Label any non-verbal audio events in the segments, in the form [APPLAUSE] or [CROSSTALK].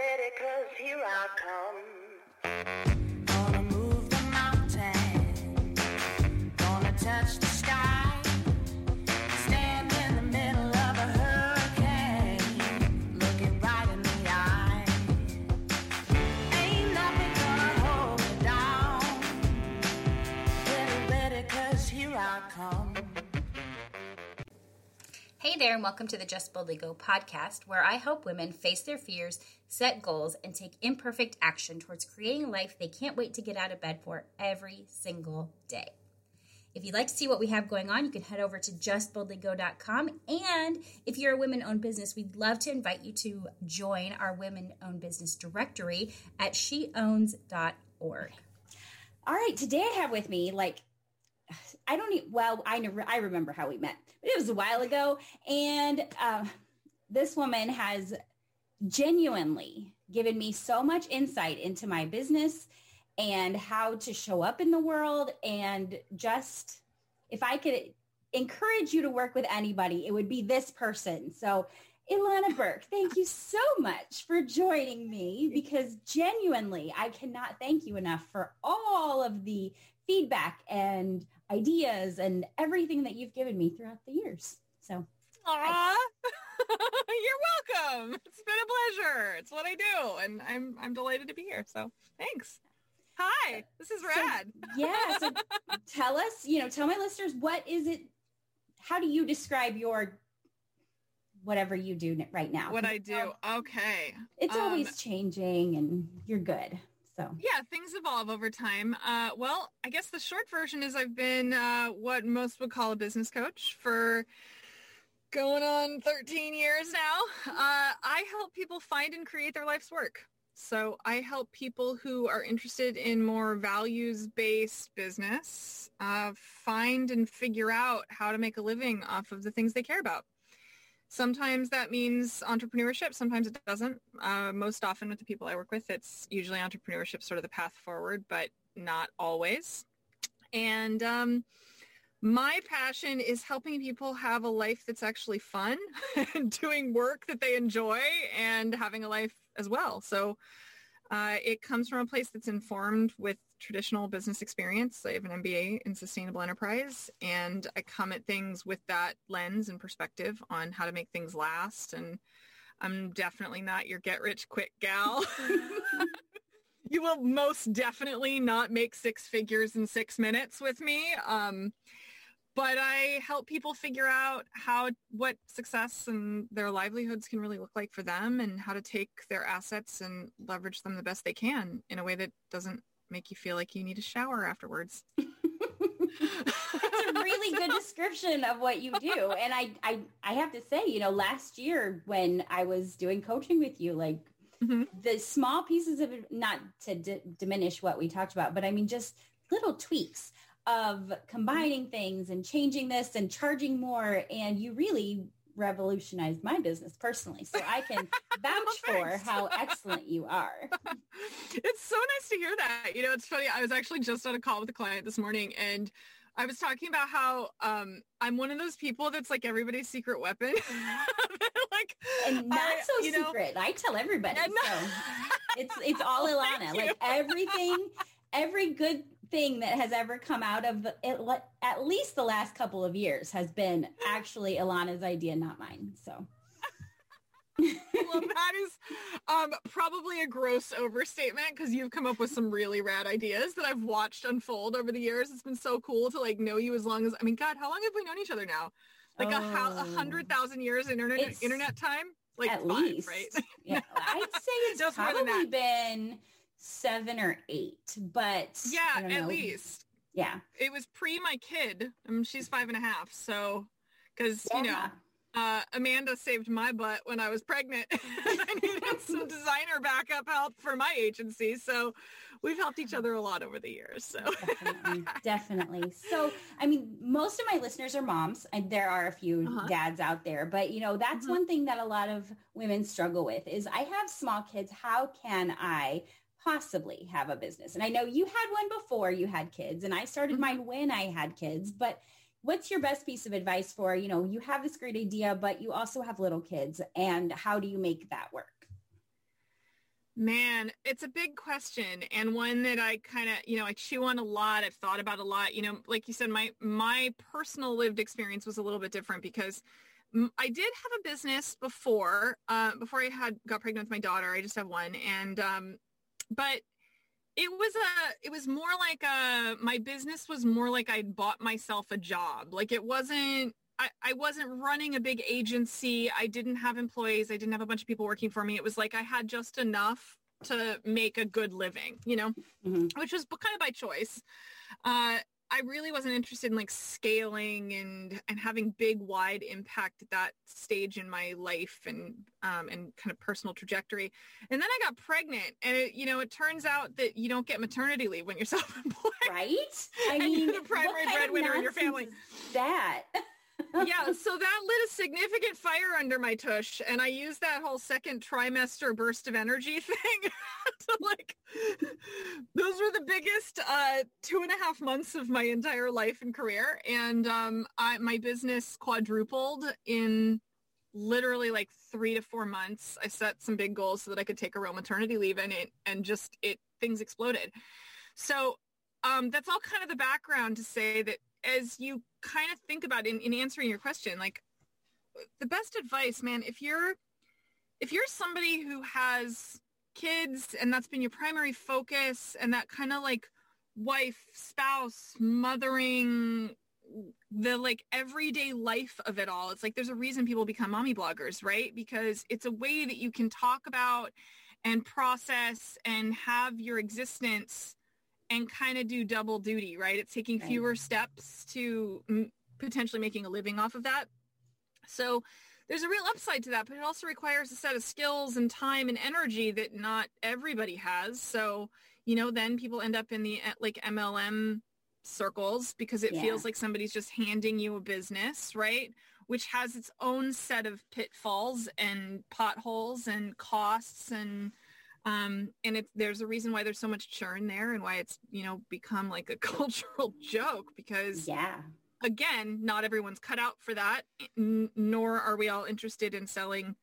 ready, cause here I come. There, and welcome to the Just Boldly Go podcast, where I help women face their fears, set goals, and take imperfect action towards creating a life they can't wait to get out of bed for every single day. If you'd like to see what we have going on, you can head over to justboldlygo.com. And if you're a women owned business, we'd love to invite you to join our women owned business directory at sheowns.org. All right, today I have with me like I don't even, well, I never, I remember how we met, it was a while ago. And uh, this woman has genuinely given me so much insight into my business and how to show up in the world. And just, if I could encourage you to work with anybody, it would be this person. So Ilana Burke, thank you so much for joining me because genuinely, I cannot thank you enough for all of the feedback and ideas and everything that you've given me throughout the years. So Aw, [LAUGHS] you're welcome. It's been a pleasure. It's what I do, and I'm I'm delighted to be here. So thanks. Hi, this is rad. So, yeah. So [LAUGHS] tell us, you know, tell my listeners what is it? How do you describe your whatever you do right now? what I do. Okay. It's Um, always changing, and you're good. So Yeah, things evolve over time. Uh, well, I guess the short version is I've been uh, what most would call a business coach for going on 13 years now. Uh, I help people find and create their life's work. So I help people who are interested in more values-based business uh, find and figure out how to make a living off of the things they care about. Sometimes that means entrepreneurship. Sometimes it doesn't. Uh, most often with the people I work with, it's usually entrepreneurship sort of the path forward, but not always. And um, my passion is helping people have a life that's actually fun and [LAUGHS] doing work that they enjoy and having a life as well. So uh, it comes from a place that's informed with traditional business experience. I have an MBA in sustainable enterprise, and I come at things with that lens and perspective on how to make things last. And I'm definitely not your get rich quick gal. [LAUGHS] you will most definitely not make six figures in six minutes with me. Um, but I help people figure out how what success and their livelihoods can really look like for them and how to take their assets and leverage them the best they can in a way that doesn't make you feel like you need a shower afterwards. [LAUGHS] it's a really good description of what you do. And I, I, I have to say, you know, last year when I was doing coaching with you, like mm-hmm. the small pieces of not to d- diminish what we talked about, but I mean, just little tweaks of combining things and changing this and charging more. And you really revolutionized my business personally. So I can [LAUGHS] vouch for how excellent you are. [LAUGHS] it's so nice to hear that. You know, it's funny. I was actually just on a call with a client this morning and I was talking about how um, I'm one of those people that's like everybody's secret weapon. [LAUGHS] like, and not I- so you know, secret. I tell everybody. So it's it's all Ilana. You. Like everything, every good thing that has ever come out of the, it, at least the last couple of years has been actually Ilana's idea, not mine. So [LAUGHS] well, that is um, probably a gross overstatement because you've come up with some really rad ideas that I've watched unfold over the years. It's been so cool to like know you as long as I mean, God, how long have we known each other now? Like a, a Oh. hundred thousand years in internet It's- internet time, like at five, least, right? yeah, I'd say [LAUGHS] it's No, it's more than probably been seven or eight, but yeah, at least yeah, it was pre my kid. Um, she's five and a half, so because you know. Uh, Amanda saved my butt when I was pregnant. [LAUGHS] I needed some [LAUGHS] designer backup help for my agency. So we've helped each other a lot over the years. So definitely, [LAUGHS] definitely. So, I mean, most of my listeners are moms, and there are a few Uh-huh. dads out there. But you know, that's one thing that a lot of women struggle with is I have small kids. How can I possibly have a business? And I know you had one before you had kids, and I started mine when I had kids. But what's your best piece of advice for you know you have this great idea, but you also have little kids, and how do you make that work? Man, it's a big question and one that I kind of, you know, I chew on a lot. I've thought about a lot. You know, like you said, my my personal lived experience was a little bit different because I did have a business before, uh, before I had got pregnant with my daughter. I just have one, and um, but it was a, it was more like a, my business was more like I'd bought myself a job. Like it wasn't I, I wasn't running a big agency. I didn't have employees. I didn't have a bunch of people working for me. It was like I had just enough to make a good living, you know, Mhm. which was kind of by choice. Uh, I really wasn't interested in like scaling and and having big wide impact at that stage in my life and um, and kind of personal trajectory. And then I got pregnant, and it, you know it turns out that you don't get maternity leave when you're [LAUGHS] self-employed. Right? I And mean, you're the primary breadwinner in your family. That. Yeah, [LAUGHS] so that lit a significant fire under my tush, and I used that whole second trimester burst of energy [LAUGHS] thing [LAUGHS] to like. Those were the biggest uh, two and a half months of my entire life and career, and um, I, my business quadrupled in literally like three to four months. I set some big goals so that I could take a real maternity leave, and it and just it things exploded. So um, that's all kind of the background to say that as you kind of think about in, in answering your question, like the best advice, man, if you're if you're somebody who has kids and that's been your primary focus and that kind of like wife, spouse, mothering the like everyday life of it all. It's like there's a reason people become mommy bloggers, right? Because it's a way that you can talk about and process and have your existence and kind of do double duty, right? It's taking Right. fewer steps to mm, potentially making a living off of that. So there's a real upside to that, but it also requires a set of skills and time and energy that not everybody has. So, you know, then people end up in the eh, like MLM circles because it Yeah. feels like somebody's just handing you a business, right? Which has its own set of pitfalls and potholes and costs and um, and it, there's a reason why there's so much churn there and why it's, you know, become like a [LAUGHS] cultural joke because Yeah. again, not everyone's cut out for that, n- nor are we all interested in selling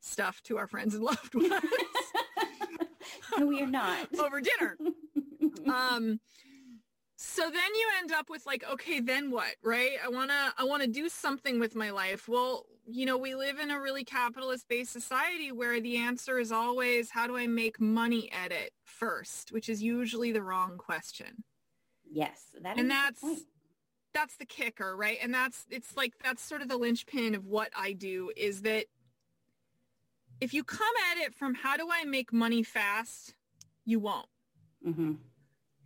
stuff to our friends and [LAUGHS] loved ones [LAUGHS] no, we are not. over dinner. Um, so then you end up with like, okay, then what, right? I want to, I want to do something with my life. Well, you know, we live in a really capitalist based society where the answer is always, how do I make money at it first, which is usually the wrong question. yes, that And that's that's the kicker, right? And that's it's like that's sort of the linchpin of what I do is that if you come at it from how do I make money fast, you won't. hmm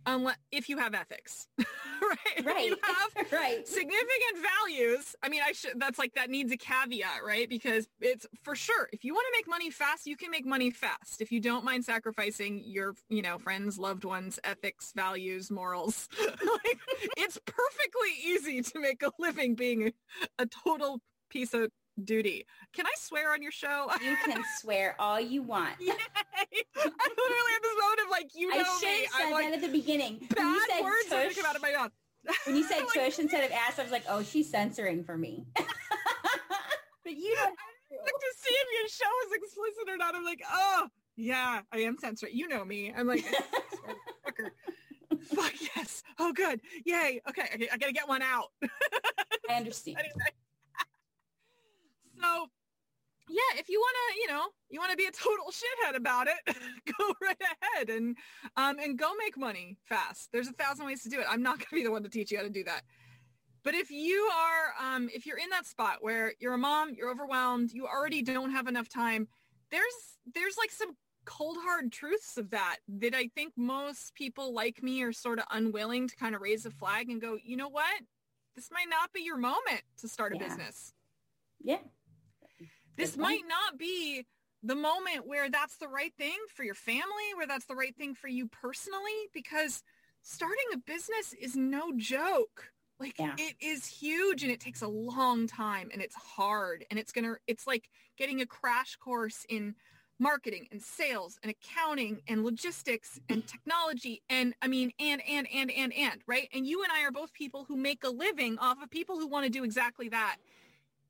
Unless if you have ethics. [LAUGHS] right? If Right. you have [LAUGHS] right. significant values. I mean, I should that's like that needs a caveat, right? Because it's for sure if you want to make money fast, you can make money fast. If you don't mind sacrificing your, you know, friends, loved ones, ethics, values, morals. [LAUGHS] like it's perfectly easy to make a living being a, a total piece of duty. Can I swear on your show? [LAUGHS] You can swear all you want. Yay! [LAUGHS] I literally had this moment of like, you know I should me. have I'm said like, that at the beginning. Bad you said words are gonna come out of my mouth. when you [LAUGHS] said Like- tush instead of ass, I was like, oh, she's censoring for me. but you don't have like to see if your show is explicit or not. I'm like, oh yeah, I am censoring. You know me. I'm like, fucker. Fuck yes. Oh good. Yay. Okay. Okay. I gotta get one out. I understand. anyway. So yeah, if you wanna, you know, you wanna be a total shithead about it, [LAUGHS] go right ahead and um and go make money fast. There's a thousand ways to do it. I'm not [LAUGHS] gonna be the one to teach you how to do that. But if you are, um, if you're in that spot where you're a mom, you're overwhelmed, you already don't have enough time, there's there's like some cold hard truths of that that I think most people like me are sort of unwilling to kind of raise a flag and go, you know what? This might not be your moment to start a Yeah. business. Yeah. This might not be the moment where that's the right thing for your family, where that's the right thing for you personally, because starting a business is no joke. Like Yeah. it is huge and it takes a long time and it's hard and it's going to, it's like getting a crash course in marketing and sales and accounting and logistics and [CLEARS THROAT] technology and I mean and and and and and right and you and I are both people who make a living off of people who want to do exactly that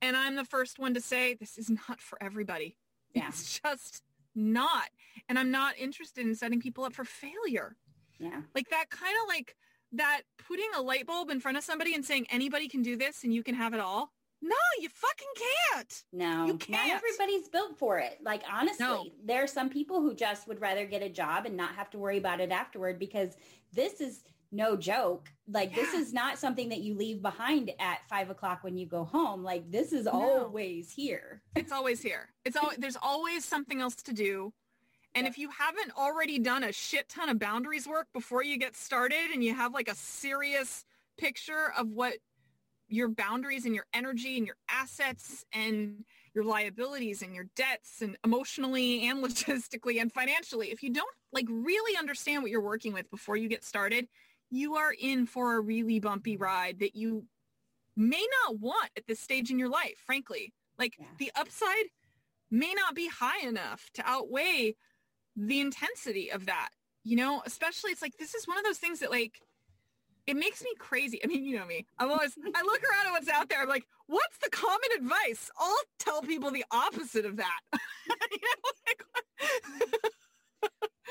and I'm the first one to say this is not for everybody Yeah. it's just not and I'm not interested in setting people up for failure. Yeah. Like that kind of like that putting a light bulb in front of somebody and saying anybody can do this and you can have it all. No, you fucking can't. No, You not can't. everybody's built for it. Like honestly, No. there are some people who just would rather get a job and not have to worry about it afterward because this is no joke. Like this is not something that you leave behind at five o'clock when you go home. Like this is No. always here. [LAUGHS] It's always here. It's al- there's always something else to do. And Yeah. if you haven't already done a shit ton of boundaries work before you get started and you have like a serious picture of what your boundaries and your energy and your assets and your liabilities and your debts and emotionally and [LAUGHS] logistically and financially, if you don't like really understand what you're working with before you get started, you are in for a really bumpy ride that you may not want at this stage in your life, frankly. Like Yeah. the upside may not be high enough to outweigh the intensity of that. You know, especially it's like this is one of those things that like it makes me crazy. I mean, you know me. I'm always I look around at what's out there. I'm like, what's the common advice? I'll tell people the opposite of that. [LAUGHS] you know, like, [LAUGHS]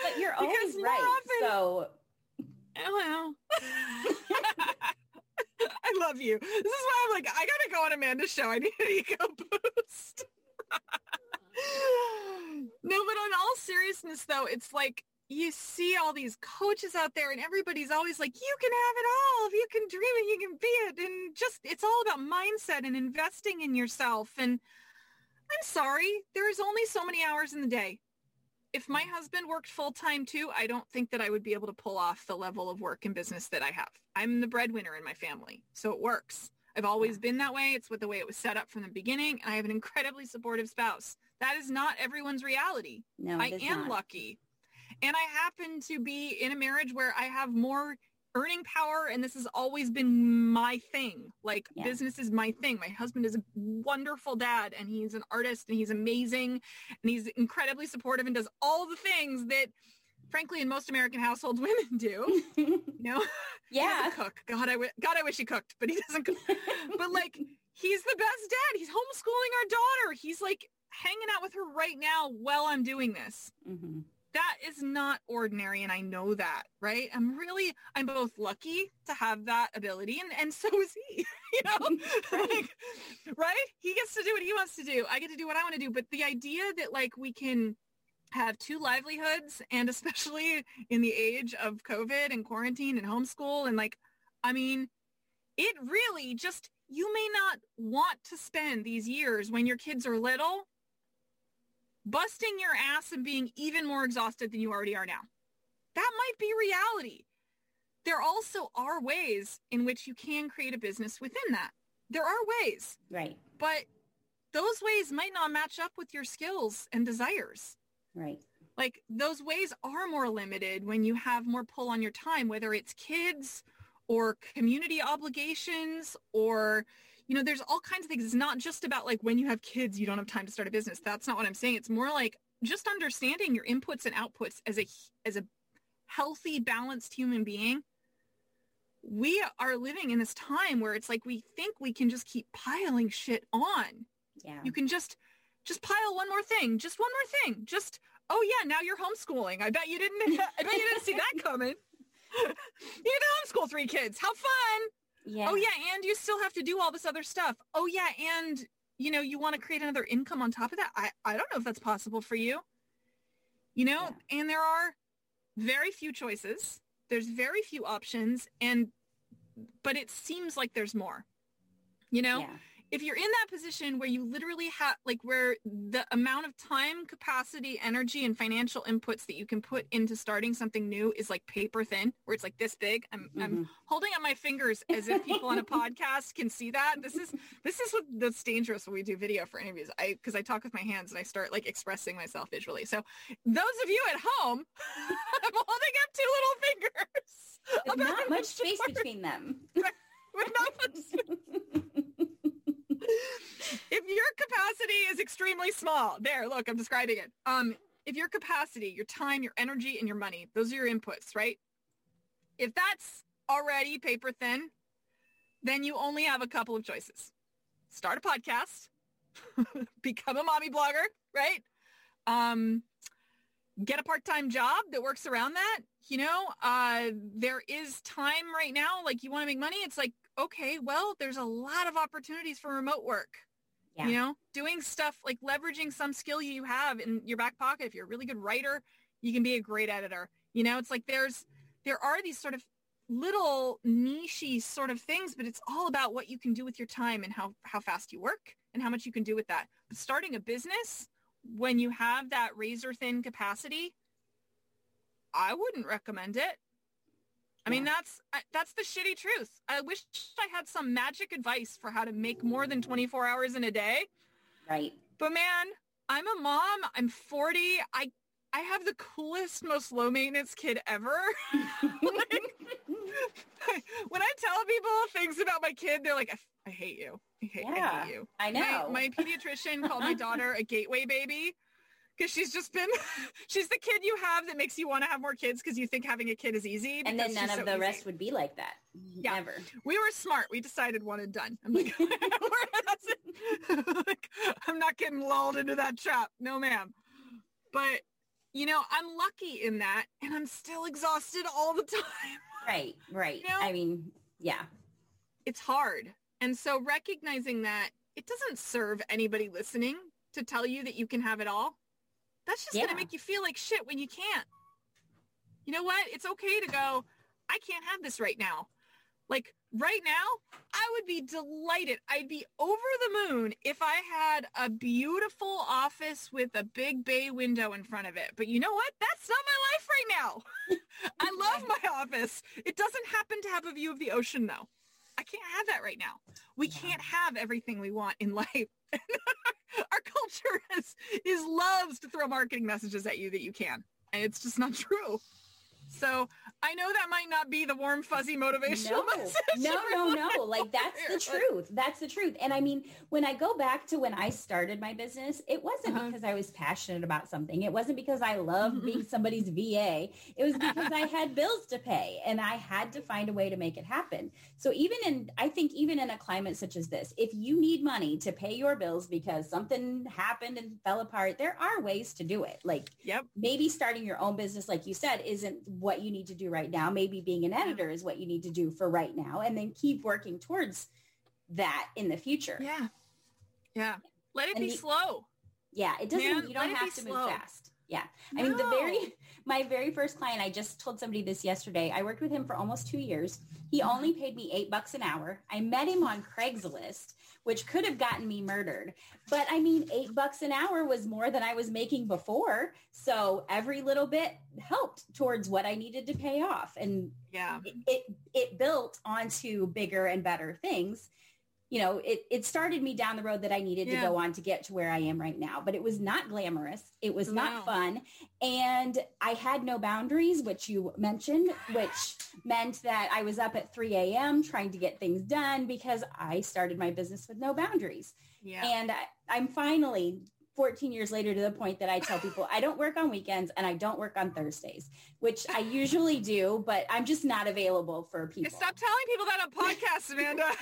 But you're always right. often- So Hello. [LAUGHS] I love you. This is why I'm like, I gotta go on Amanda's show. I need an ego boost. [LAUGHS] no, but on all seriousness though, it's like you see all these coaches out there and everybody's always like, you can have it all. If you can dream it, you can be it. And just, it's all about mindset and investing in yourself. And I'm sorry, there is only so many hours in the day if my husband worked full time too, I don't think that I would be able to pull off the level of work and business that I have. I'm the breadwinner in my family, so it works. I've always been that way. It's with the way it was set up from the beginning, and I have an incredibly supportive spouse. That is not everyone's reality. no, I am not. lucky. And I happen to be in a marriage where I have more earning power and this has always been my thing. Like Yeah. business is my thing. My husband is a wonderful dad and he's an artist and he's amazing and he's incredibly supportive and does all the things that frankly in most American households [LAUGHS] women do. You know? [LAUGHS] Yeah. cook. God, I wi- God, I wish he cooked, but he doesn't cook. [LAUGHS] but like, he's the best dad. He's homeschooling our daughter. He's like hanging out with her right now while I'm doing this. Mhm. That is not ordinary, and I know that, right? I'm really, I'm both lucky to have that ability, and and so is he. [LAUGHS] you know, [LAUGHS] like, right? He gets to do what he wants to do. I get to do what I want to do. But the idea that like we can have two livelihoods and especially in the age of COVID and quarantine and homeschool and like, I mean, it really just, you may not want to spend these years when your kids are little busting your ass and being even more exhausted than you already are now. That might be reality. There also are ways in which you can create a business within that. There are ways, Right. but those ways might not match up with your skills and desires Right. like those ways are more limited when you have more pull on your time whether it's kids or community obligations or you know there's all kinds of things it's not just about like when you have kids you don't have time to start a business that's not what i'm saying it's more like just understanding your inputs and outputs as a as a healthy balanced human being we are living in this time where it's like we think we can just keep piling shit on Yeah. you can just just pile one more thing, just one more thing. Just oh yeah, now you're homeschooling. I bet you didn't [LAUGHS] I bet you didn't see that coming. [LAUGHS] you get to homeschool three kids. How fun. Yeah. Oh yeah, and you still have to do all this other stuff. Oh yeah, and you know, you want to create another income on top of that. I I don't know if that's possible for you. You know, and there are very few choices. There's very few options and but it seems like there's more. You know? Yeah. If you're in that position where you literally have like where the amount of time capacity energy and financial inputs that you can put into starting something new is like paper thin where it's like this big i'm, I'm Mhm. holding up my fingers as if people on a [LAUGHS] podcast can see that. This is this is what that's dangerous when we do video for interviews. I because i talk with my hands and i start like expressing myself visually. So those of you at home [LAUGHS] i'm holding up two little fingers. [LAUGHS] Not much space between them. With not much if your capacity is extremely small, there, look, I'm describing it. Um, if your capacity, your time, your energy, and your money, those are your inputs, right? If that's already paper thin, then you only have a couple of choices. Start a podcast, [LAUGHS] become a mommy blogger, right? Um, get a part-time job that works around that. You know, uh, there is time right now. Like you want to make money. It's like, okay, well, there's a lot of opportunities for remote work. Yeah. You know, doing stuff like leveraging some skill you have in your back pocket. If you're a really good writer, you can be a great editor. You know, it's like there's, there are these sort of little nichey sort of things, but it's all about what you can do with your time and how, how fast you work and how much you can do with that. But starting a business when you have that razor thin capacity, I wouldn't recommend it. I mean, that's that's the shitty truth. I wish I had some magic advice for how to make more than 24 hours in a day. Right. But man, I'm a mom. I'm 40. I I have the coolest, most low maintenance kid ever. Like, [LAUGHS] when I tell people things about my kid, they're like, I, I hate you. I hate, I hate you. I My, know. my [LAUGHS] pediatrician called my daughter a gateway baby because she's just been, [LAUGHS] she's the kid you have that makes you want to have more kids because you think having a kid is easy. and then none of so the easy. rest would be like that. Yeah. Never. We were smart. We decided one and done. I'm [LAUGHS] like, [LAUGHS] like, I'm not getting lulled into that trap. No, ma'am. But, you know, I'm lucky in that and I'm still exhausted all the time. Right. Right. You know? I mean, yeah. It's hard. And so recognizing that it doesn't serve anybody listening to tell you that you can have it all. That's just going to make you feel like shit when you can't. You know what? It's okay to go, I can't have this right now. Like right now, I would be delighted. I'd be over the moon if I had a beautiful office with a big bay window in front of it. But you know what? That's not my life right now. [LAUGHS] I love my office. It doesn't happen to have a view of the ocean though. I can't have that right now. We Yeah. can't have everything we want in [LAUGHS] life. [LAUGHS] Our culture is is loves to throw marketing messages at you that you can. And it's just not true. So I know that might not be the warm, fuzzy motivational No, message. [LAUGHS] no, no, no. Like that's the truth. That's the truth. And I mean, when I go back to when I started my business, it wasn't Uh-huh. because I was passionate about something. It wasn't because I loved being somebody's VA. It was because I had [LAUGHS] bills to pay and I had to find a way to make it happen. So even in, I think even in a climate such as this, if you need money to pay your bills because something happened and fell apart, there are ways to do it. Like Yep. maybe starting your own business, like you said, isn't what you need to do right now. Maybe being an editor is what you need to do for right now, and then keep working towards that in the future. Yeah. Yeah. Let it And be the- slow. Yeah, it doesn't. Man, you don't have to slow. move fast. Yeah, I mean the very [LAUGHS] my very first client. I just told somebody this yesterday. I worked with him for almost two years. He Mm-hmm. only paid me eight bucks an hour. I met him on Craigslist, which could have gotten me murdered. But I mean, eight bucks an hour was more than I was making before. So every little bit helped towards what I needed to pay off, and Yeah. it it, it built onto bigger and better things you know it, it started me down the road that i needed Yeah. to go on to get to where i am right now but it was not glamorous it was No. not fun and i had no boundaries which you mentioned which meant that i was up at 3 a.m trying to get things done because i started my business with no boundaries Yeah. and I, i'm finally 14 years later to the point that I tell people I don't work on weekends and I don't work on Thursdays, which I usually do, but I'm just not available for people. Stop telling people that on podcasts, Amanda. [LAUGHS] All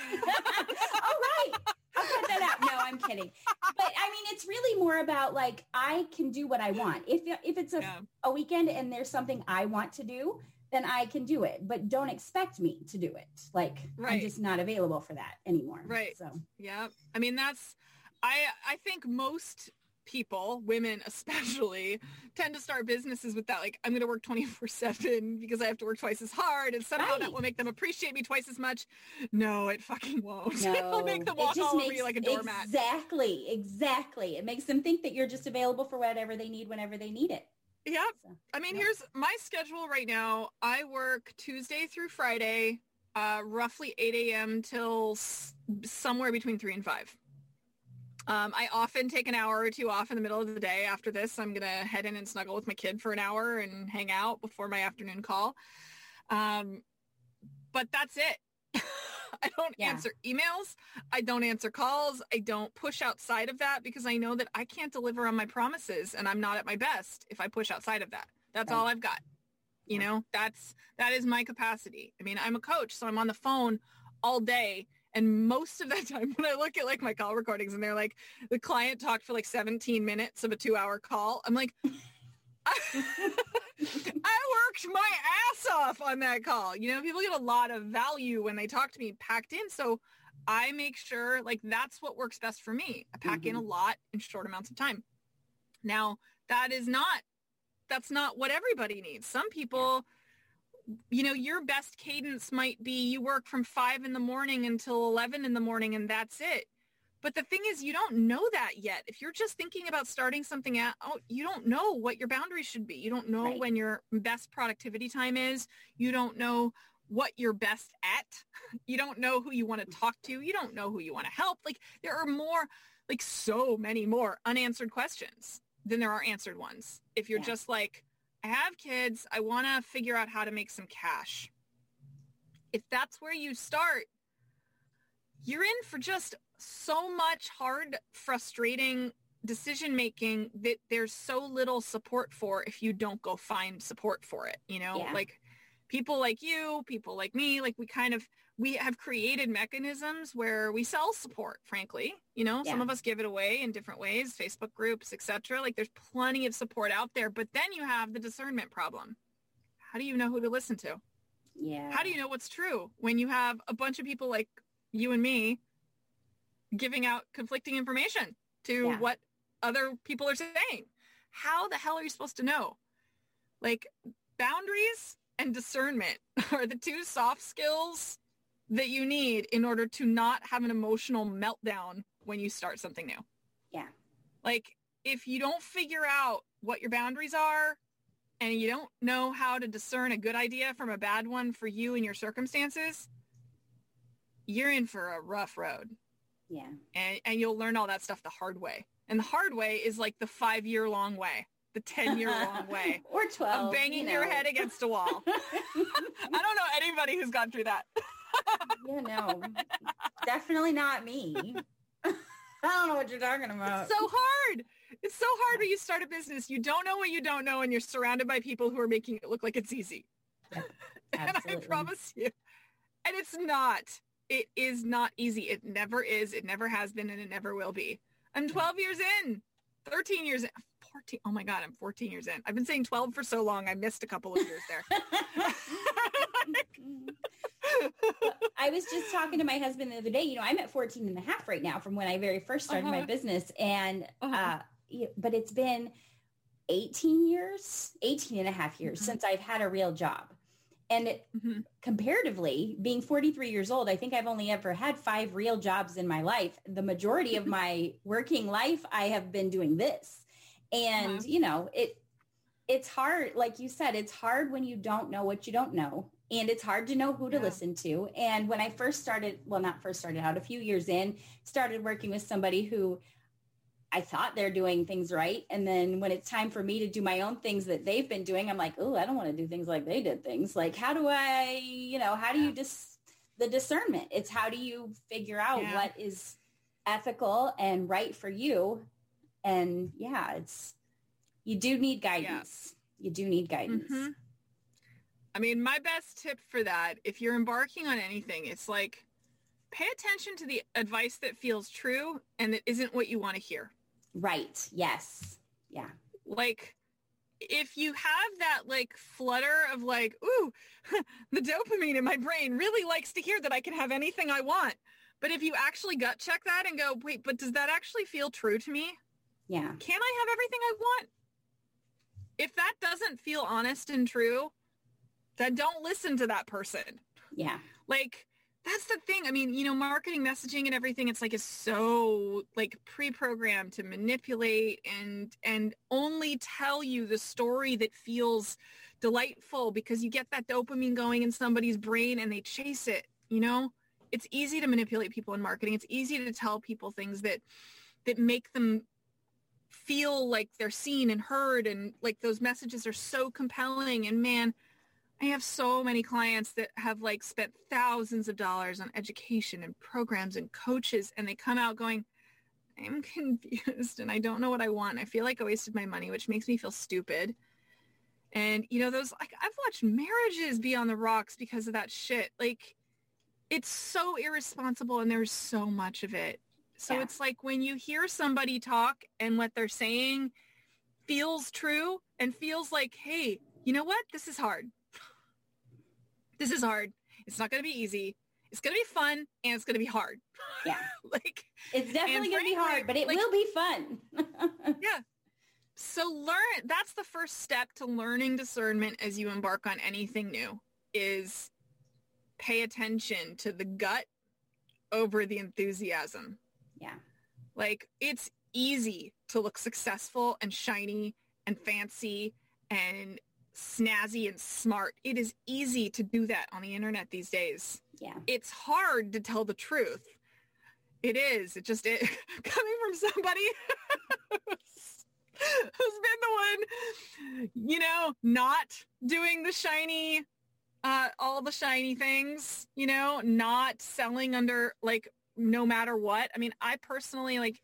right. I'll cut that out. No, I'm kidding. But I mean, it's really more about like, I can do what I want. If, if it's a, Yeah. a weekend and there's something I want to do, then I can do it, but don't expect me to do it. Like I'm just not available for that anymore. Right. So Yeah. I mean, that's, I, I think most people, women especially, tend to start businesses with that, like, I'm going to work 24 seven because I have to work twice as hard and somehow that will make them appreciate me twice as much. No, it fucking won't. [LAUGHS] no, It'll make them walk all over makes- you like a doormat. Exactly. Exactly. It makes them think that you're just available for whatever they need whenever they need it. Yep. So, I mean, yeah. here's my schedule right now. I work Tuesday through Friday, uh, roughly 8 a.m. till s- somewhere between 3 and 5. Um, I often take an hour or two off in the middle of the day. After this, I'm going to head in and snuggle with my kid for an hour and hang out before my afternoon call. Um, but that's it. [LAUGHS] I don't Yeah. answer emails. I don't answer calls. I don't push outside of that because I know that I can't deliver on my promises and I'm not at my best if I push outside of that. That's Right. all I've got. You Yeah. know, that's that is my capacity. I mean, I'm a coach, so I'm on the phone all day and most of that [LAUGHS] time when I look at like my call recordings and they're like the client talked for like 17 minutes of a 2-hour call, I'm like [LAUGHS] I worked my ass off on that call. You know, people get a lot of value when they talk to me packed in. So I make sure like that's what works best for me. I pack in a mm-hmm. lot in short amounts of time. Now, that is not that's not what everybody needs. Some people you know, your best cadence might be you work from 5 in the morning until 11 in the morning and that's it. But the thing is, you don't know that yet. If you're just thinking about starting something out, oh, you don't know what your boundaries should be. You don't know Right. when your best productivity time is. You don't know what you're best at. [LAUGHS] You don't know who you want to talk to. You don't know who you want to help. Like there are more, like so many more unanswered questions than there are answered ones. If you're Yeah. just like, I have kids, I want to figure out how to make some cash. If that's where you start, you're in for just so much hard, frustrating decision making that there's so little support for if you don't go find support for it. You know, Yeah. like people like you, people like me, like we kind of we have created mechanisms where we sell support, frankly. You know, some of us give it away in different ways, Facebook groups, etc. Like there's plenty of support out there, but then you have the discernment problem. How do you know who to listen to? Yeah. How do you know what's true when you have a bunch of people like you and me giving out conflicting information to Yeah. what other people are saying? How the hell are you supposed to know? Like boundaries and discernment [LAUGHS] are the two soft skills that you need in order to not have an emotional meltdown when you start something new. Yeah. Like if you don't figure out what your boundaries are and you don't know how to discern a good idea from a bad one for you and your circumstances, you're in for a rough road. Yeah. And, and you'll learn all that stuff the hard way. And the hard way is like the five year long way, the 10 year [LAUGHS] long way or 12. of banging you your head against a wall. [LAUGHS] [LAUGHS] I don't know anybody who's gone through that. You know, definitely not me. [LAUGHS] I don't know what you're talking about. so hard. It's so hard when you start a business. You don't know what you don't know and you're surrounded by people who are making it look like it's easy. [LAUGHS] and I promise you. And it's not. It is not easy. It never is. It never has been and it never will be. I'm mm. 12 years in. 13 years in. 14. Oh my God, I'm 14 years in. I've been saying 12 for so long. I missed a couple of years there. [LAUGHS] I was just talking to my husband the other day. You know, I'm at 14 and a half right now from when I very first started my Uh-huh. business. And, Uh-huh. uh, but it's been 18 years, 18 and a half years Mhm. since I've had a real job. And it, Mhm. comparatively, being 43 years old, I think I've only ever had five real jobs in my life. The majority of my working life, I have been doing this. And, Uh-huh. you know, it, it's hard. Like you said, it's hard when you don't know what you don't know. And it's hard to know who to Yeah. listen to. And when I first started, well, not first started out, a few years in, started working with somebody who I thought they're doing things right. And then when it's time for me to do my own things that they've been doing, I'm like, oh, I don't want to do things like they did things. Like, how do I, you know, how do you dis the discernment? It's how do you figure out Yeah. what is ethical and right for you? And yeah, it's, you do need guidance. You do need guidance. Mhm. I mean, my best tip for that, if you're embarking on anything, it's like pay attention to the advice that feels true and that isn't what you want to hear. Right. Yes. Yeah. Like if you have that like flutter of like, ooh, [LAUGHS] the dopamine in my brain really likes to hear that I can have anything I want. But if you actually gut check that and go, wait, but does that actually feel true to me? Yeah. Can I have everything I want? If that doesn't feel honest and true, then don't listen to that person. Yeah. Like that's the thing. I mean, you know, marketing messaging and everything, it's like is so like pre-programmed to manipulate and and only tell you the story that feels delightful because you get that dopamine going in somebody's brain and they chase it, you know? It's easy to manipulate people in marketing. It's easy to tell people things that that make them feel like they're seen and heard and like those messages are so compelling and man I have so many clients that have like spent thousands of dollars on education and programs and coaches and they come out going, I'm [LAUGHS] confused and I don't know what I want. I feel like I wasted my money, which makes me feel stupid. And you know, those like I've watched marriages be on the rocks because of that shit. Like it's so irresponsible and there's so much of it. So Yeah. it's like when you hear somebody talk and what they're saying feels true and feels like, hey, you know what? This is hard. This is hard. It's not going to be easy. It's going to be fun and it's going to be hard. Yeah. [LAUGHS] like, It's definitely going to be hard, but it like- will be fun. [LAUGHS] yeah. So learn, that's the first step to learning discernment as you embark on anything new is pay attention to the gut over the enthusiasm. yeah. Like it's easy to look successful and shiny and fancy and snazzy and smart. It is easy to do that on the internet these days. Yeah. It's hard to tell the truth. It is. It just it [LAUGHS] coming from somebody [LAUGHS] who's been the one, you know, not doing the shiny uh all the shiny things, you know, not selling under like no matter what. I mean, I personally like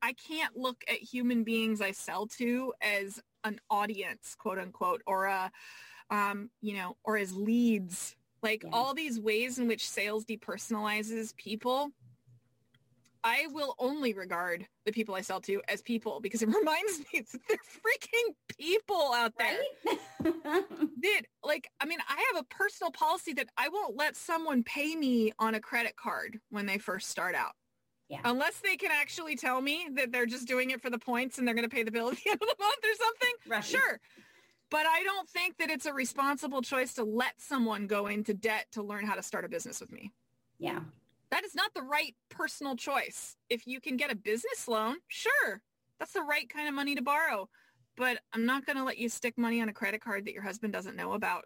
I can't look at human beings I sell to as an audience, quote unquote, or a um, you know, or as leads. Like Yeah. all these ways in which sales depersonalizes people. I will only regard the people I sell to as people because it [LAUGHS] reminds me that they're freaking people out there Right? [LAUGHS] did like i mean i have a personal policy that i won't let someone pay me on a credit card when they first start out Yeah. unless they can actually tell me that they're just doing it for the points and they're going to pay the bill at the [LAUGHS] end of the month or something Right. sure but i don't think that it's a responsible choice to let someone go into debt to learn how to start a business with me yeah. that is not the right personal choice. If you can get a business loan, sure, that's the right kind of money to borrow. But I'm not going to let you stick money on a credit card that your husband doesn't know about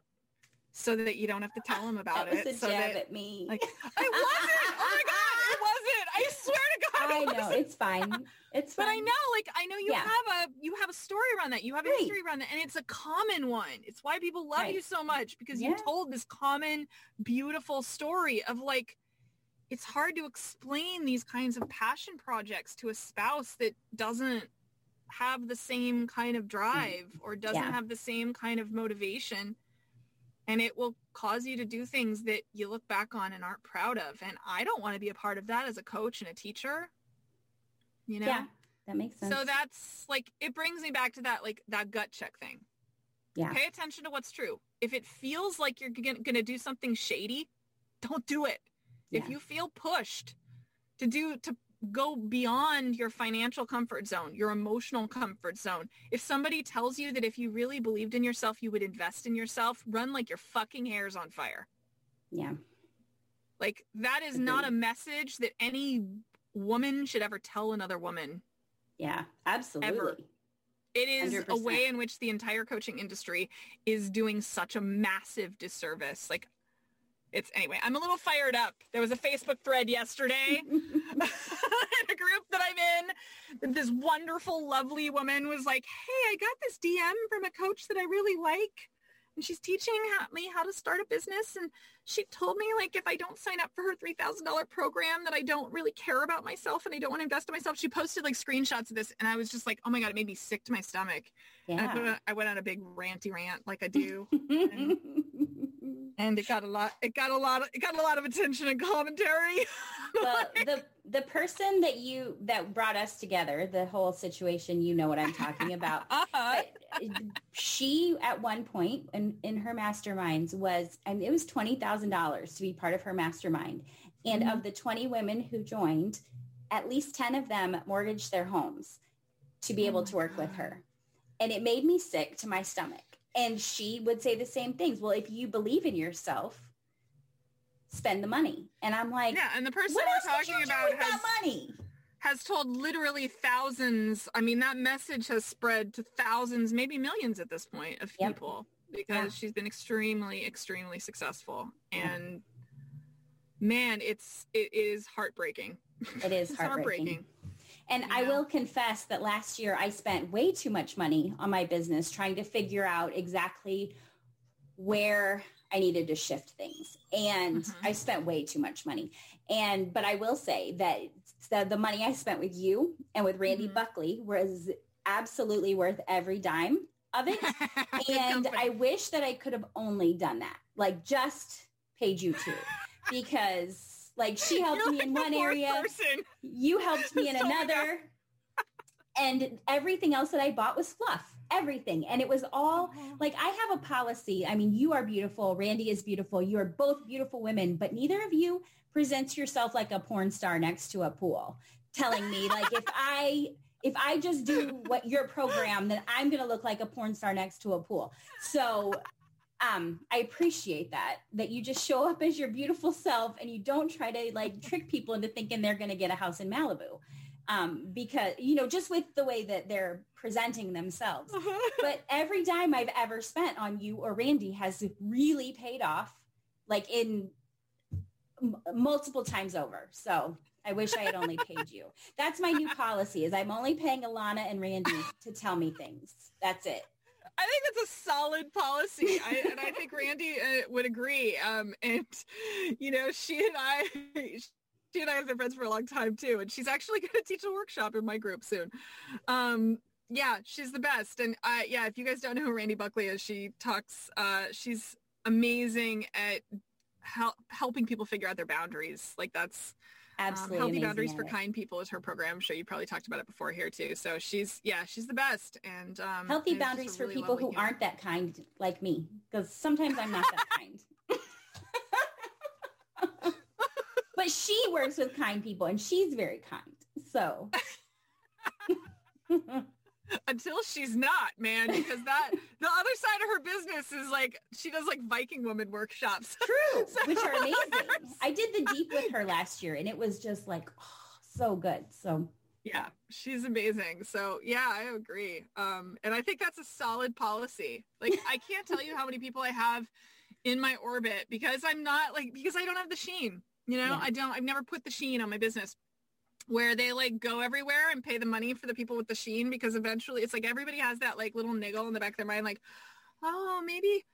so that you don't have to tell him [LAUGHS] about That was it. a so jab that, at me. like, [LAUGHS] I wasn't. Oh my God, it wasn't. I swear to God, I know it's fine. It's But fine. I know, like, I know you Yeah. have a you have a story around that. You have a Right. history around that, and it's a common one. It's why people love Right. you so much because Yeah. you told this common, beautiful story of like, it's hard to explain these kinds of passion projects to a spouse that doesn't have the same kind of drive or doesn't Mm. Yeah. have the same kind of motivation. And it will cause you to do things that you look back on and aren't proud of. And I don't want to be a part of that as a coach and a teacher. You know? Yeah. That makes sense. So that's like it brings me back to that like that gut check thing. Yeah. Pay attention to what's true. If it feels like you're going to do something shady, don't do it. If you feel pushed to do to go beyond your financial comfort zone, your emotional comfort zone. If somebody tells you that if you really believed in yourself, you would invest in yourself, run like your fucking hair's on fire. yeah. Like that is not a message that any woman should ever tell another woman. Yeah. Absolutely. It is a 100%. way in which the entire coaching industry is doing such a massive disservice. Like it's anyway, I'm a little fired up. There was a Facebook thread yesterday [LAUGHS] [LAUGHS] in a group that I'm in. This wonderful, lovely woman was like, Hey, I got this DM from a coach that I really like. And she's teaching me how to start a business. And she told me like, if I don't sign up for her $3,000 program that I don't really care about myself and I don't want to invest in myself. She posted like screenshots of this. And I was just like, oh my God, it made me sick to my stomach. And I, yeah. on- I went on a big ranty rant like I do. and [LAUGHS] it got a lot, it got a lot, of, it got a lot of attention and commentary. [LAUGHS] the the person that you that brought us together, the whole situation, you know what I'm talking about. [LAUGHS] Uh-huh. She at one point in, in her masterminds was I mean, it was twenty thousand dollars to be part of her mastermind. And Mhm. of the twenty women who joined, at least ten of them mortgaged their homes to be Oh able to work with her. And it made me sick to my stomach. And she would say the same things. Well, if you believe in yourself, spend the money. And I'm like, yeah, and the person we're talking could you do about has, money? has told literally thousands. I mean, that message has spread to thousands, maybe millions at this point of Yep. people because Yeah. she's been extremely, extremely successful. And man, it's it is heartbreaking. It is [LAUGHS] It's heartbreaking. And I will confess that last year I spent way too much money on my business trying to figure out exactly where I needed to shift things. And Mhm. I spent way too much money. And but I will say that the, the money I spent with you and with Randy Mhm. Buckley was absolutely worth every dime of it. [LAUGHS] And. I wish that I could have only done that, like just paid you two, [LAUGHS] because like she helped You're me like in one area, person. you helped me in [LAUGHS] So another, and everything else that I bought was fluff. everything. And it was all like I have a policy. I mean, you are beautiful. Randy is beautiful. You are both beautiful women, but neither of you presents yourself like a porn star next to a pool, telling me like if [LAUGHS] I if I just do what your program, then I'm going to look like a porn star next to a pool. So um, I appreciate that, that you just show up as your beautiful self and you don't try to like trick people into thinking they're going to get a house in Malibu. Um, because, you know, just with the way that they're presenting themselves. [LAUGHS] but every dime I've ever spent on you or Randi has really paid off like in m- multiple times over. So I wish I had only [LAUGHS] paid you. That's my new policy is I'm only paying Alana and Randi to tell me things. That's it. I think that's a solid policy, I, and I think Randi uh, would agree. Um, and you know, she and I, she and I have been friends for a long time too, and she's actually [LAUGHS] going to teach a workshop in my group soon. Um, yeah, she's the best, and uh, yeah, if you guys don't know who Randi Buckley is, she talks. Uh, she's amazing at hel- helping people figure out their boundaries. Like that's Absolutely. um, healthy boundaries for kind people is her program. I'm sure you probably talked about it before here too. So she's yeah, she's the best. And um, Healthy boundaries for really people who human. aren't that kind like me, because sometimes I'm not that [LAUGHS] kind. But she works with kind people and she's very kind. So [LAUGHS] until she's not, man, because that the other side of her business is like she does like Viking woman workshops. [LAUGHS] true, So which are amazing. [LAUGHS] I did the deep with her last year and it was just like oh, so good. So Yeah, she's amazing. So yeah, I agree. Um, and I think that's a solid policy. Like I can't tell you how many people I have in my orbit because I'm not like because I don't have the sheen. You know, Yeah. I don't. I've never put the sheen on my business. Where they like go everywhere and pay the money for the people with the sheen because eventually it's like everybody has that like little niggle in the back of their mind like, oh maybe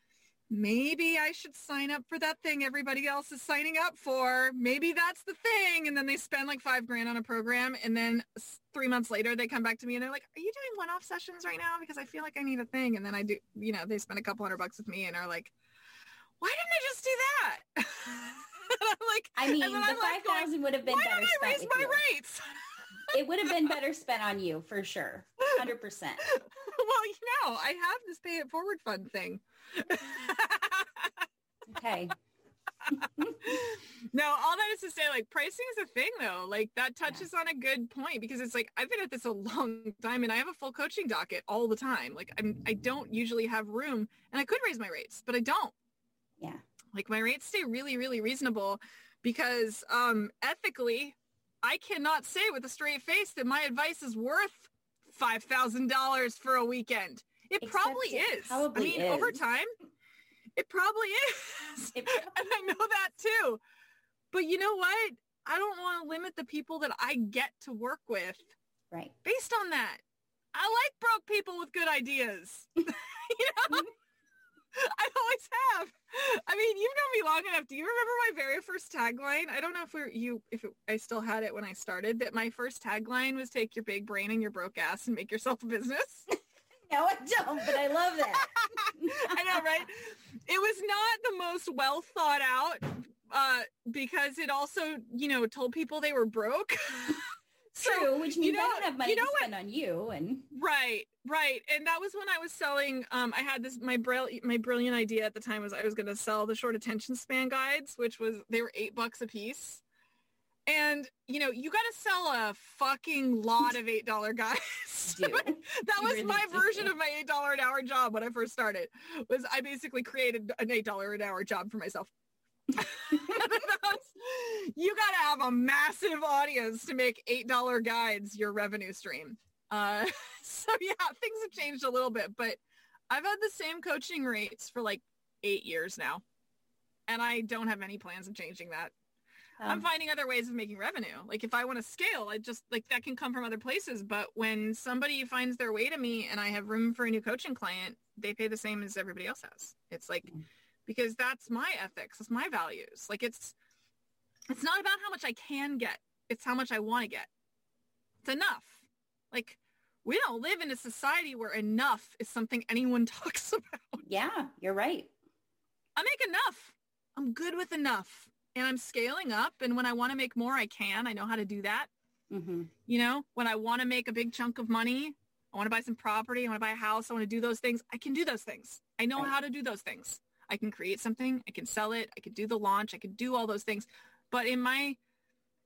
maybe I should sign up for that thing everybody else is signing up for. Maybe that's the thing. And then they spend like five grand on a program. And then three months later, they come back to me and they're like, are you doing one-off sessions right now? Because I feel like I need a thing. And then I do, you know, they spend a couple hundred bucks with me and are like, why didn't I just do that? [LAUGHS] [LAUGHS] I'm like, I mean, the I'm five like would have been why better don't I spent raise my rates? [LAUGHS] It would have been better spent on you for sure, hundred percent. [LAUGHS] well, you know, I have this pay it forward fund thing. Okay, no, all that is to say, like pricing is a thing though. Like that touches on a good point because it's like I've been at this a long time and I have a full coaching docket all the time. Like I'm I don't usually have room and I could raise my rates, but I don't. yeah, Like my rates stay really, really reasonable because um ethically I cannot say with a straight face that my advice is worth five thousand dollars for a weekend. It Except probably it is. probably I mean, over time, it probably is. It [LAUGHS] and I know that too. But you know what? I don't want to limit the people that I get to work with right. based on that. I like broke people with good ideas. [LAUGHS] you know? [LAUGHS] [LAUGHS] I always have. I mean, you've known me long enough. Do you remember my very first tagline? I don't know if we're, you if it, I still had it when I started. That my first tagline was "Take your big brain and your broke ass and make yourself a business." [LAUGHS] No, I don't, but I love that. [LAUGHS] I know, right? It was not the most well thought out uh, because it also, you know, told people they were broke. True, which you means know I don't have money you know to what? spend on you. And Right, right. And that was when I was selling, um, I had this, my, brill- my brilliant idea at the time was I was going to sell the short attention span guides, which was, they were eight bucks a piece. And, you know, you got to sell a fucking lot of $8 guides. [LAUGHS] do. [LAUGHS] that was really my do. version of my $8 an hour job when I first started, was I basically created an $8 an hour job for myself. [LAUGHS] you got to have a massive audience to make $8 guides your revenue stream. Uh, [LAUGHS] so yeah, things have changed a little bit, but I've had the same coaching rates for like eight years now. And I don't have any plans of changing that. I'm Um, finding other ways of making revenue. Like if I want to scale, I just like that can come from other places. But when somebody finds their way to me and I have room for a new coaching client, they pay the same as everybody else has. It's like Mm. Because that's my ethics, it's my values. Like it's it's not about how much I can get. It's how much I want to get. It's enough. Like we don't live in a society where enough is something anyone [LAUGHS] talks about. yeah, you're right. I make enough. I'm good with enough. And I'm scaling up. And when I want to make more, I can. I know how to do that. hmm You know, when I want to make a big chunk of money, I want to buy some property. I want to buy a house. I want to do those things. I can do those things. I know Right. how to do those things. I can create something. I can sell it. I can do the launch. I can do all those things. But in my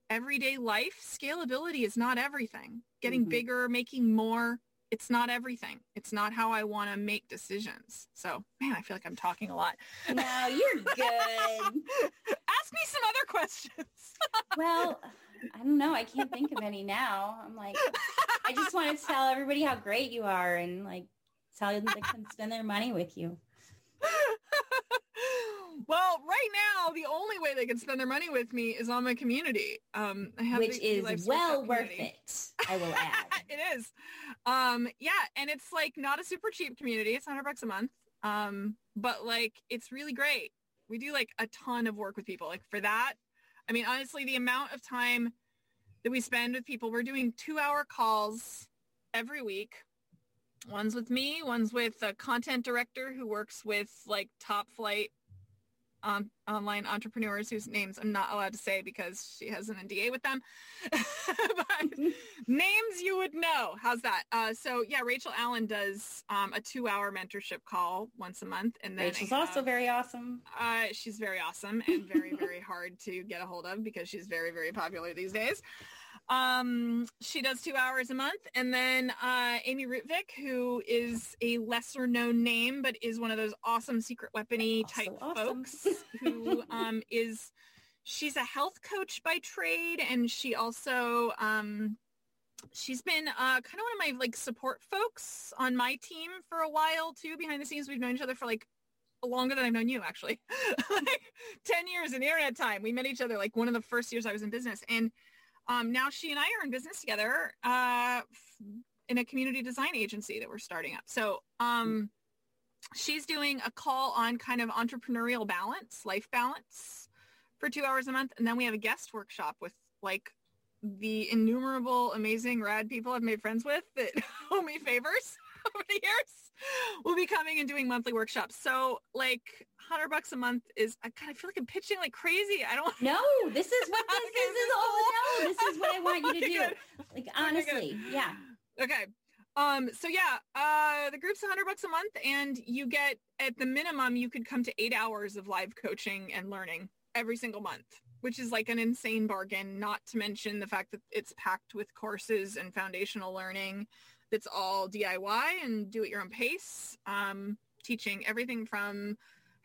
everyday life, scalability is not everything. Getting Mhm. bigger, making more, it's not everything. It's not how I want to make decisions. So, man, I feel like I'm talking a lot. No, you're good. [LAUGHS] Ask me some other questions. [LAUGHS] well, I don't know. I can't think of any now. I'm like, I just want to tell everybody how great you are and like tell them they can spend their money with you. [GASPS] well, right now, the only way they can spend their money with me is on my community. Um, I have which is well worth community. it. I will add. [LAUGHS] it is. Um, yeah, and it's like not a super cheap community. It's 100 bucks a month. Um, but like it's really great. We do like a ton of work with people. Like for that, I mean, honestly, the amount of time that we spend with people, we're doing two hour calls every week. One's with me, one's with a content director who works with like top flight um, online entrepreneurs whose names I'm not allowed to say because she has an NDA with them. [LAUGHS] but names you would know. How's that? Uh, so yeah, Rachel Allen does um, a two-hour mentorship call once a month, and then Rachel's I also have- very awesome. uh, she's very awesome and very, very [LAUGHS] hard to get a hold of because she's very, very popular these days. Um, she does two hours a month. And then uh, Amy Rutvik, who is a lesser known name, but is one of those awesome secret weapony Also type awesome. folks who [LAUGHS] um, is, she's a health coach by trade. And she also, um, she's been uh, kind of one of my like support folks on my team for a while too. Behind the scenes, we've known each other for like longer than I've known you actually. [LAUGHS] like 10 years in internet time. We met each other like one of the first years I was in business. And um, now she and I are in business together uh, in a community design agency that we're starting up. So um, she's doing a call on kind of entrepreneurial balance, life balance for two hours a month. And then we have a guest workshop with like the innumerable amazing rad people I've made friends with that [LAUGHS] owe me favors [LAUGHS] over the years will be coming and doing monthly workshops. So like 100 bucks a month is, I kind of feel like I'm pitching like crazy. I don't No, [LAUGHS] this is what this Okay, is. this is all no, this is what I want you to [LAUGHS] do. Like honestly, yeah. Okay. Um, so yeah, uh, the group's 100 bucks a month and you get at the minimum, you could come to eight hours of live coaching and learning every single month, which is like an insane bargain, not to mention the fact that it's packed with courses and foundational learning that's all DIY and do at your own pace, um, teaching everything from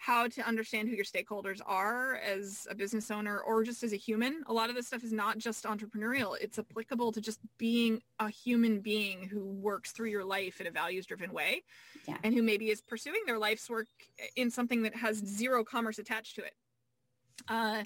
how to understand who your stakeholders are as a business owner or just as a human. A lot of this stuff is not just entrepreneurial. It's applicable to just being a human being who works through your life in a values driven way Yeah. and who maybe is pursuing their life's work in something that has zero commerce attached to it. Uh,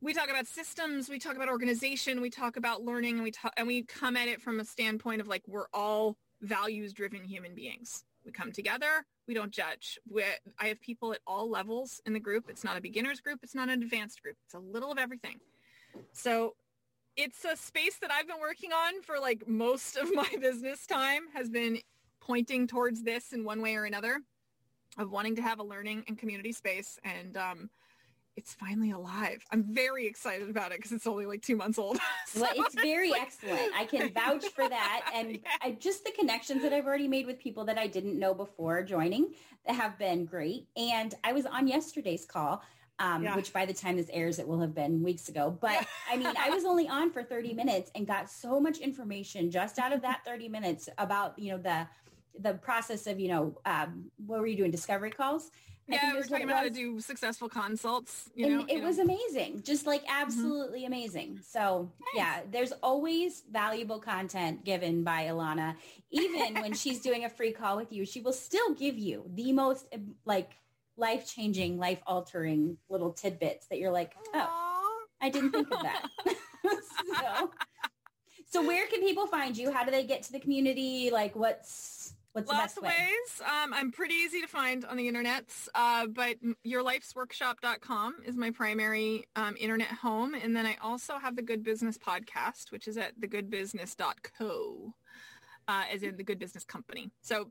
we talk about systems, we talk about organization, we talk about learning, and we talk, and we come at it from a standpoint of like we're all values driven human beings. We come together, we don't judge. we I have people at all levels in the group. It's not a beginners group, it's not an advanced group. It's a little of everything. So it's a space that I've been working on for like most of my [LAUGHS] business time has been pointing towards this in one way or another of wanting to have a learning and community space and um, it's finally alive. I'm very excited about it because it's only like two months old. [LAUGHS] So Well, it's very like- excellent. I can vouch for that. [LAUGHS] And Yeah. I, just the connections that I've already made with people that I didn't know before joining have been great. And I was on yesterday's call, um, Yeah. which by the time this airs, it will have been weeks ago. But Yeah. [LAUGHS] I mean, I was only on for 30 minutes and got so much information just out of that 30 minutes about, you know, the the process of, you know, um, what were you doing? Discovery calls? Yeah, we're talking about how to do successful consults. You and know, it you was know. amazing just like mm-hmm. absolutely amazing so yeah there's always valuable content given by alana even when [LAUGHS] she's doing a free call with you she will still give you the most like life-changing life-altering little tidbits that you're like oh Aw. i didn't think of that [LAUGHS] so so where can people find you how do they get to the community like what's what's the Lots best of way ways. Um, I'm pretty easy to find on the internet, uh, but yourlifesworkshop.com is my primary um, internet home. And then I also have the Good Business podcast, which is at thegoodbusiness.co, uh, as in the Good Business Company. So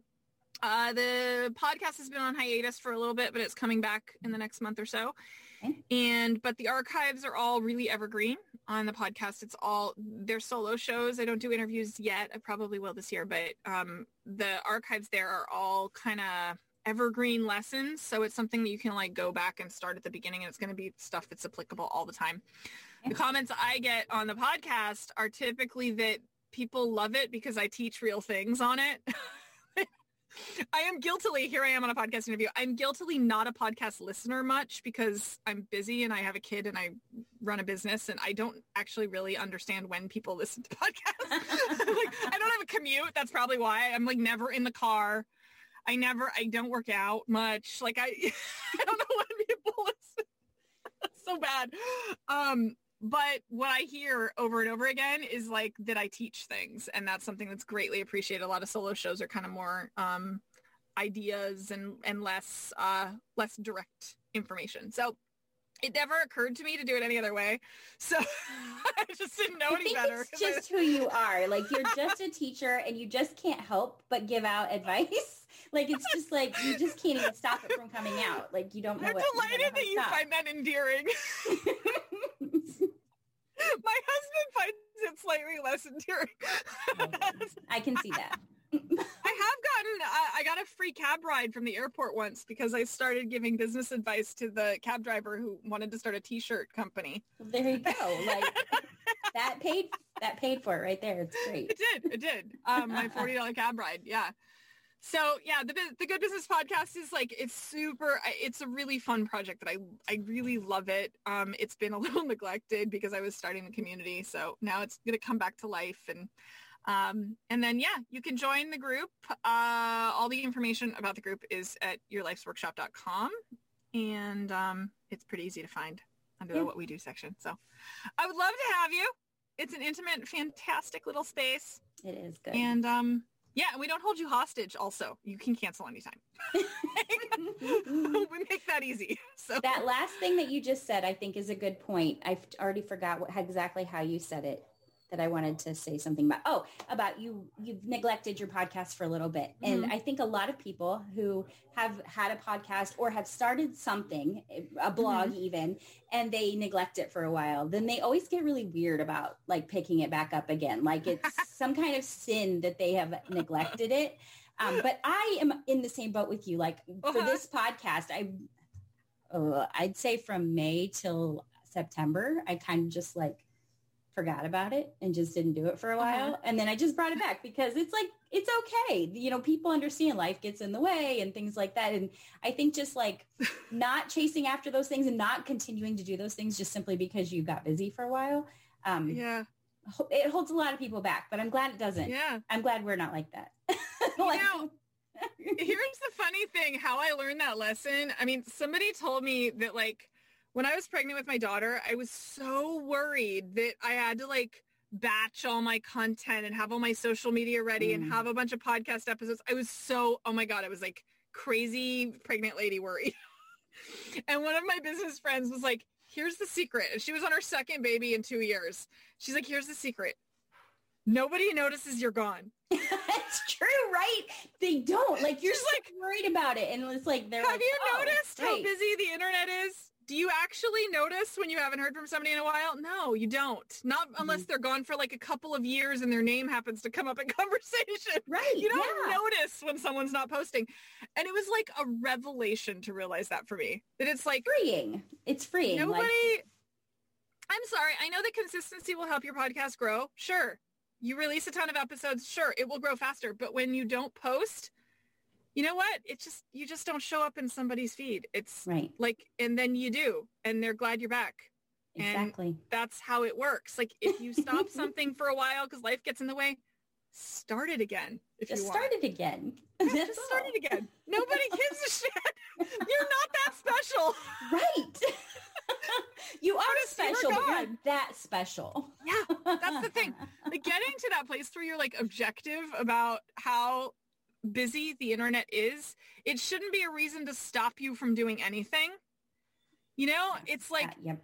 uh, the podcast has been on hiatus for a little bit, but it's coming back in the next month or so. Okay. And but the archives are all really evergreen. On the podcast. It's all they're solo shows. I don't do interviews yet. I probably will this year, but um, the archives there are all kind of evergreen lessons. So it's something that you can like go back and start at the beginning and it's going to be stuff that's applicable all the time. The comments I get on the podcast are typically that people love it because I teach real things on it. [LAUGHS] I am guiltily, here I am on a podcast interview. I'm guiltily not a podcast listener much because I'm busy and I have a kid and I run a business and I don't actually really understand when people [LAUGHS] listen to podcasts. [LAUGHS] like, I don't have a commute. That's probably why I'm like never in the car. I never, I don't work out much. Like I, [LAUGHS] I don't know when people listen. so bad. Um, but what I hear over and over again is like that I teach things and that's something that's greatly appreciated. A lot of solo shows are kind of more um, ideas and, and less uh, less direct information. So it never occurred to me to do it any other way. So [LAUGHS] I just didn't know I any think better. it's just who you are. Like you're just a [LAUGHS] teacher and you just can't help but give out advice. [LAUGHS] Like it's just like you just can't even stop it from coming out. Like you don't know I'm what. you know delighted that you stop. find that endearing. My husband finds it slightly less endearing. I can see that. I have gotten, I, I got a free cab ride from the airport once because I started giving business advice to the cab driver who wanted to start a t-shirt company. There you go. Like that paid that paid for it right there. It's great. It did, it did. Um, my $40 cab ride. Yeah. So yeah, the, the Good Business Podcast is like, it's super, it's a really fun project that I, I really love it. Um, it's been a little [LAUGHS] neglected because I was starting the community. So now it's going to come back to life and, um, and then, yeah, you can join the group. Uh, all the information about the group is at yourlifesworkshop.com. And um, it's pretty easy to find under Yeah. the What We Do section. So I would love to have you. It's an intimate, fantastic little space. It is good. And um, yeah, and we don't hold you hostage also. You can cancel anytime. [LAUGHS] [LAUGHS] we make that easy. So that last thing that you just said, I think, is a good point. I've already forgot what exactly how you said it. That I wanted to say something about. Oh, about you. You've neglected your podcast for a little bit, and Mhm. I think a lot of people who have had a podcast or have started something, a blog even, and they neglect it for a while, then they always get really weird about like picking it back up again. Like [LAUGHS] it's some kind of sin that they have neglected it. Um, but I am in the same boat with you. Like for Uh-huh. this podcast, I uh, I'd say from May till September, I kind of just like forgot about it and just didn't do it for a while. Uh-huh. And then I just brought it back because it's like, it's okay. You know, people understand life gets in the way and things like that. And I think just like [LAUGHS] not chasing after those things and not continuing to do those things just simply because you got busy for a while. Um, yeah, it holds a lot of people back, but I'm glad it doesn't. yeah. I'm glad we're not like that. [LAUGHS] Like- know, here's the funny thing, how I learned that lesson. I mean, somebody told me that like when I was pregnant with my daughter, I was so worried that I had to like batch all my content and have all my social media ready and Mm. have a bunch of podcast episodes. I was so, oh my God, I was like crazy pregnant lady worried. [LAUGHS] and one of my business friends was like, here's the secret. And she was on her second baby in two years. She's like, here's the secret. Nobody notices you're gone. [LAUGHS] it's true, right? They don't. Like you're so like- worried about it, and it's like they're Have like, you "Oh, noticed how busy the internet is? Do you actually notice when you haven't heard from somebody in a while? No, you don't. Not unless Mm-hmm. they're gone for like a couple of years and their name happens to come up in [LAUGHS] conversation. Right? You don't yeah. notice when someone's not posting. And it was like a revelation to realize that for me. That it's like freeing. It's freeing. nobody Like, I'm sorry. I know that consistency will help your podcast grow. Sure. You release a ton of episodes. Sure. It will grow faster. But when you don't post, you know what? It just, you just don't show up in somebody's feed. It's right. like, and then you do, and they're glad you're back. And Exactly. That's how it works. Like if you stop something for a while because life gets in the way, start it again if Just you start want. it again. Yeah, just start it again. Nobody [LAUGHS] gives a shit. You're not that special. Right. [LAUGHS] you are Notice you were special, but you're not that special. Yeah, that's the thing. Like getting to that place where you're like objective about how busy the internet is, it shouldn't be a reason to stop you from doing anything. You know, it's like Yeah, yep.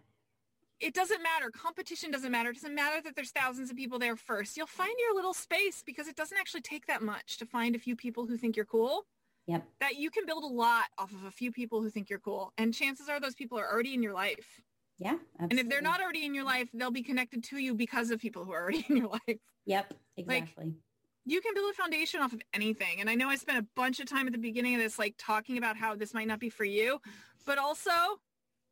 it doesn't matter. Competition doesn't matter. It doesn't matter that there's thousands of people there first. You'll find your little space because it doesn't actually take that much to find a few people who think you're cool. Yep. That you can build a lot off of a few people who think you're cool. And chances are those people are already in your life. Yeah. And if they're not already in your life, they'll be connected to you because of people who are already in your life. Yep. Exactly. You can build a foundation off of anything. And I know I spent a bunch of time at the beginning of this, like talking about how this might not be for you, but also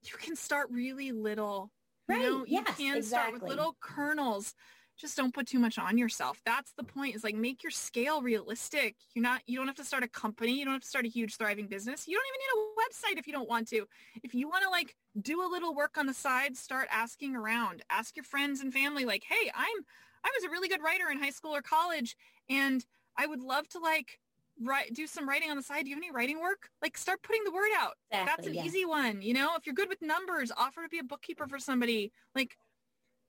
you can start really little. You Right, know, yes, you can start with little kernels. Just don't put too much on yourself. That's the point is like make your scale realistic. You're not, you don't have to start a company. You don't have to start a huge thriving business. You don't even need a website if you don't want to. If you want to like do a little work on the side, start asking around. Ask your friends and family like, hey, I'm I was a really good writer in high school or college and I would love to like write do some writing on the side. Do you have any writing work? Like start putting the word out. That's an yeah. easy one. You know, if you're good with numbers, offer to be a bookkeeper for somebody. Like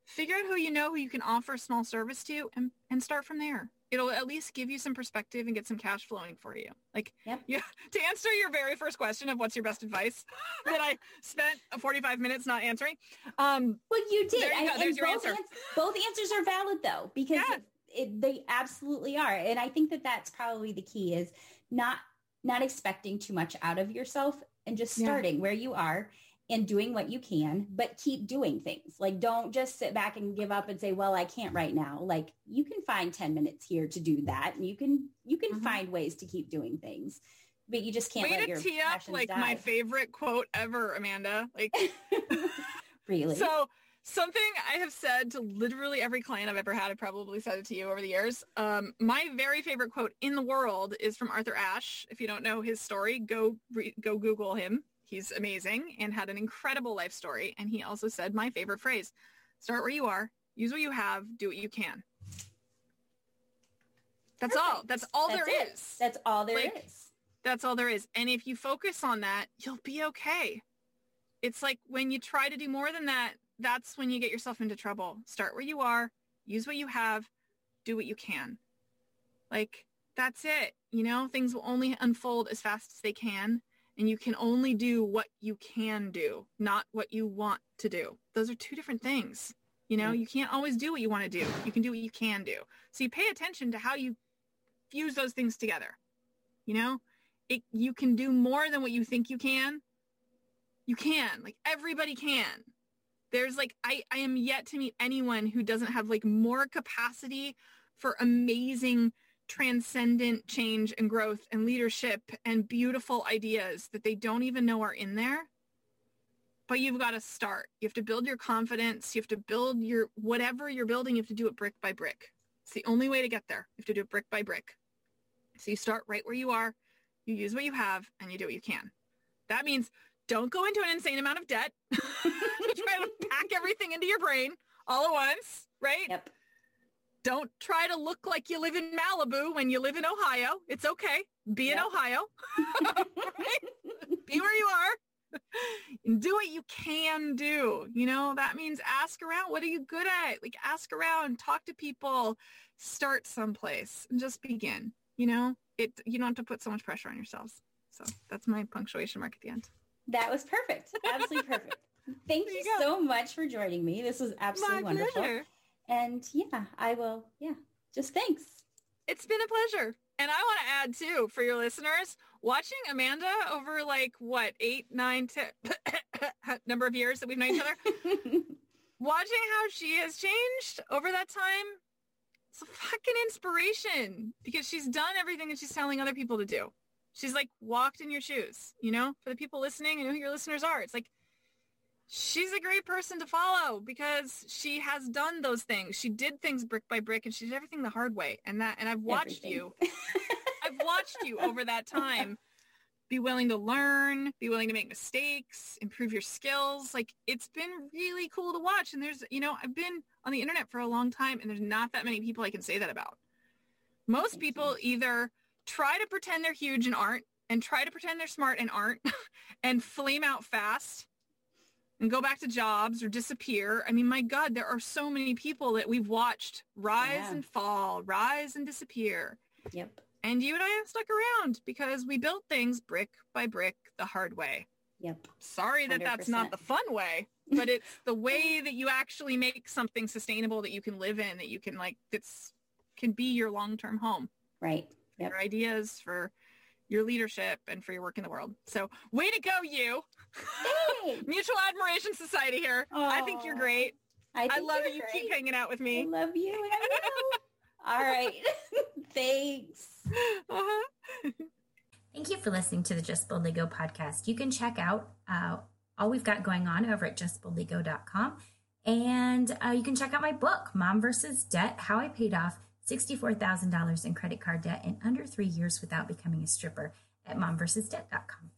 figure out who you know who you can offer a small service to and, and start from there. It'll at least give you some perspective and get some cash flowing for you. Like Yep. [LAUGHS] yeah, to answer your very first question of what's your best advice [LAUGHS] that I spent 45 minutes not answering. Um, Well, you did. There you go. There's your both, answer. ans- both answers are valid though, because Yeah. It, it, they absolutely are. And I think that that's probably the key is not not expecting too much out of yourself and just Yeah. starting where you are and doing what you can, but keep doing things. Like don't just sit back and give up and say, "Well, I can't right now." Like you can find 10 minutes here to do that, and you can you can Mhm. find ways to keep doing things. But you just can't way let to your tee up like die. my favorite quote ever, Amanda. Like [LAUGHS] [LAUGHS] really. So something I have said to literally every client I've ever had, I've probably said it to you over the years. Um, my very favorite quote in the world is from Arthur Ashe. If you don't know his story, go re- go Google him. He's amazing and had an incredible life story. And he also said my favorite phrase, start where you are, use what you have, do what you can. That's all. That's all That's there it. is. That's all there is. Like, That's all there is. And if you focus on that, you'll be okay. It's like when you try to do more than that, that's when you get yourself into trouble. Start where you are, use what you have, do what you can. Like that's it. You know, things will only unfold as fast as they can. And you can only do what you can do, not what you want to do. Those are two different things. You know, Mm. you can't always do what you want to do. You can do what you can do. So you pay attention to how you fuse those things together. You know, it, you can do more than what you think you can. You can, like everybody can. There's like, I, I am yet to meet anyone who doesn't have like more capacity for amazing transcendent change and growth and leadership and beautiful ideas that they don't even know are in there. But you've got to start. You have to build your confidence. You have to build your, whatever you're building, you have to do it brick by brick. It's the only way to get there. You have to do it brick by brick. So you start right where you are, you use what you have, and you do what you can. That means don't go into an insane amount of debt. [LAUGHS] try to pack everything into your brain all at once, right? Yep. Don't try to look like you live in Malibu when you live in Ohio. It's okay. Be in Ohio. [LAUGHS] right? Be where you are. Do what you can do. You know, that means ask around. What are you good at? Like ask around, talk to people, start someplace and just begin. You know, it you don't have to put so much pressure on yourselves. So that's my punctuation mark at the end. That was perfect. Absolutely perfect. [LAUGHS] Thank There you, you so much for joining me. This was absolutely my wonderful. pleasure. And yeah, I will. Yeah, just thanks. It's been a pleasure. And I want to add too for your listeners, watching Amanda over like what, eight, nine, ten [COUGHS] number of years that we've known each other, [LAUGHS] watching how she has changed over that time, it's a fucking inspiration because she's done everything that she's telling other people to do. She's like walked in your shoes, you know, for the people listening and who your listeners are. It's like, she's a great person to follow because she has done those things. She did things brick by brick and she did everything the hard way. And that, and I've watched Everything. you, [LAUGHS] I've watched you over that time be willing to learn, be willing to make mistakes, improve your skills. Like it's been really cool to watch. And there's, you know, I've been on the internet for a long time and there's not that many people I can say that about. Most people either try to pretend they're huge and aren't and try to pretend they're smart and aren't [LAUGHS] and flame out fast and go back to jobs or disappear. I mean, my God, there are so many people that we've watched rise Yeah. and fall, rise and disappear. Yep. And you and I have stuck around because we built things brick by brick the hard way. Yep. Sorry that that's not the fun way, but it's the way [LAUGHS] that you actually make something sustainable that you can live in, that you can like, that's can be your long-term home, Right. Yep. your ideas for your leadership and for your work in the world. So way to go, you. Hey, [LAUGHS] Mutual Admiration Society here. I think you're great. I, think love you're that you great. keep hanging out with me. I love you. and I. [LAUGHS] All right. [LAUGHS] Thanks. Uh-huh. Thank you for listening to the Just Boldly Go podcast. You can check out uh, all we've got going on over at justboldlygo.com. And uh, you can check out my book, Mom versus Debt How I Paid Off $64,000 in credit card debt in under three years without becoming a stripper at momversusdebt.com.